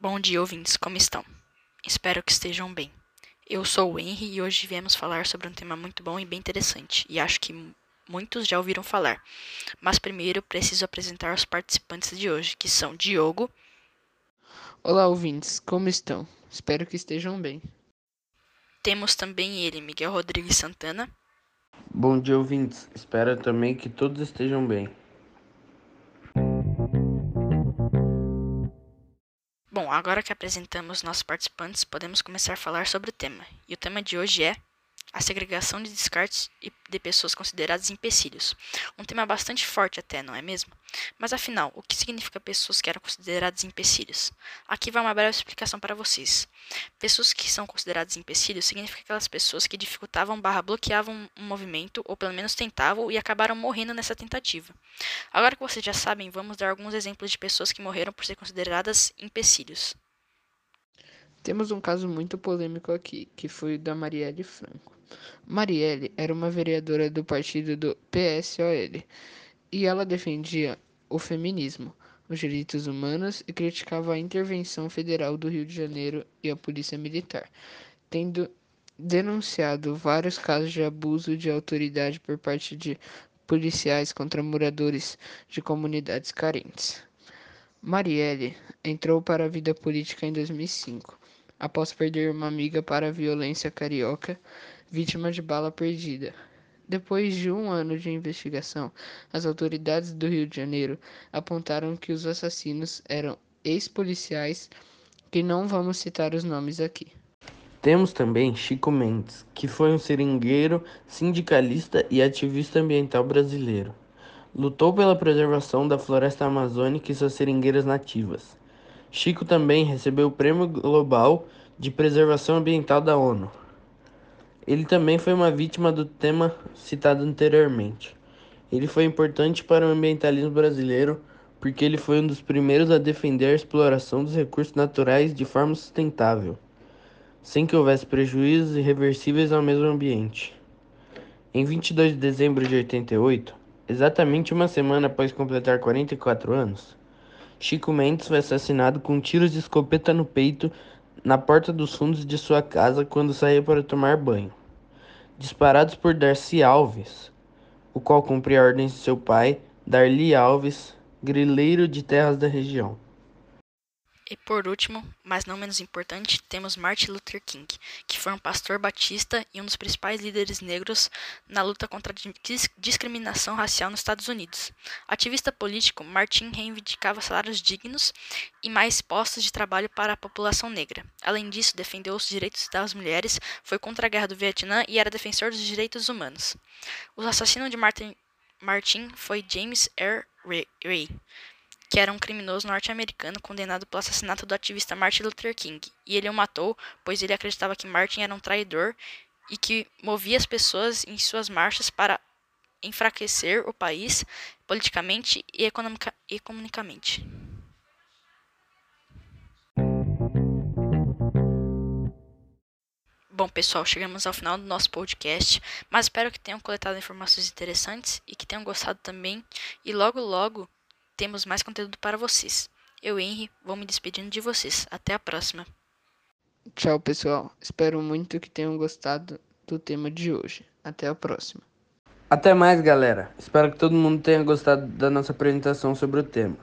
Bom dia, ouvintes, como estão? Espero que estejam bem. Eu sou o Henry e hoje viemos falar sobre um tema muito bom e bem interessante, e acho que muitos já ouviram falar. Mas primeiro preciso apresentar os participantes de hoje, que são Diogo. Olá, ouvintes, como estão? Espero que estejam bem. Temos também ele, Miguel Rodrigues Santana. Bom dia, ouvintes. Espero também que todos estejam bem. Bom, agora que apresentamos nossos participantes, podemos começar a falar sobre o tema. E o tema de hoje é a segregação de descartes de pessoas consideradas empecilhos. Um tema bastante forte até, não é mesmo? Mas afinal, o que significa pessoas que eram consideradas empecilhos? Aqui vai uma breve explicação para vocês. Pessoas que são consideradas empecilhos significa aquelas pessoas que dificultavam barra bloqueavam um movimento, ou pelo menos tentavam, e acabaram morrendo nessa tentativa. Agora que vocês já sabem, vamos dar alguns exemplos de pessoas que morreram por ser consideradas empecilhos. Temos um caso muito polêmico aqui, que foi o da Marielle Franco. Marielle era uma vereadora do partido do PSOL e ela defendia o feminismo, os direitos humanos e criticava a intervenção federal do Rio de Janeiro e a polícia militar, tendo denunciado vários casos de abuso de autoridade por parte de policiais contra moradores de comunidades carentes. Marielle entrou para a vida política em 2005 após perder uma amiga para a violência carioca, vítima de bala perdida. Depois de um ano de investigação, as autoridades do Rio de Janeiro apontaram que os assassinos eram ex-policiais, que não vamos citar os nomes aqui. Temos também Chico Mendes, que foi um seringueiro, sindicalista e ativista ambiental brasileiro. Lutou pela preservação da floresta amazônica e suas seringueiras nativas. Chico também recebeu o Prêmio Global de Preservação Ambiental da ONU. Ele também foi uma vítima do tema citado anteriormente. Ele foi importante para o ambientalismo brasileiro porque ele foi um dos primeiros a defender a exploração dos recursos naturais de forma sustentável, sem que houvesse prejuízos irreversíveis ao meio ambiente. Em 22 de dezembro de 88, exatamente uma semana após completar 44 anos, Chico Mendes foi assassinado com tiros de escopeta no peito na porta dos fundos de sua casa quando saía para tomar banho. Disparados por Darcy Alves, o qual cumpria ordens de seu pai, Darli Alves, grileiro de terras da região. E por último, mas não menos importante, temos Martin Luther King, que foi um pastor batista e um dos principais líderes negros na luta contra a discriminação racial nos Estados Unidos. Ativista político, Martin reivindicava salários dignos e mais postos de trabalho para a população negra. Além disso, defendeu os direitos das mulheres, foi contra a guerra do Vietnã e era defensor dos direitos humanos. O assassino de Martin, Martin foi James R. Ray que era um criminoso norte-americano condenado pelo assassinato do ativista Martin Luther King, e ele o matou pois ele acreditava que Martin era um traidor e que movia as pessoas em suas marchas para enfraquecer o país politicamente e economica economicamente. Bom, pessoal, chegamos ao final do nosso podcast, mas espero que tenham coletado informações interessantes e que tenham gostado também. E logo, logo temos mais conteúdo para vocês. Eu, Henry, vou me despedindo de vocês. Até a próxima. Tchau, pessoal. Espero muito que tenham gostado do tema de hoje. Até a próxima. Até mais, galera. Espero que todo mundo tenha gostado da nossa apresentação sobre o tema.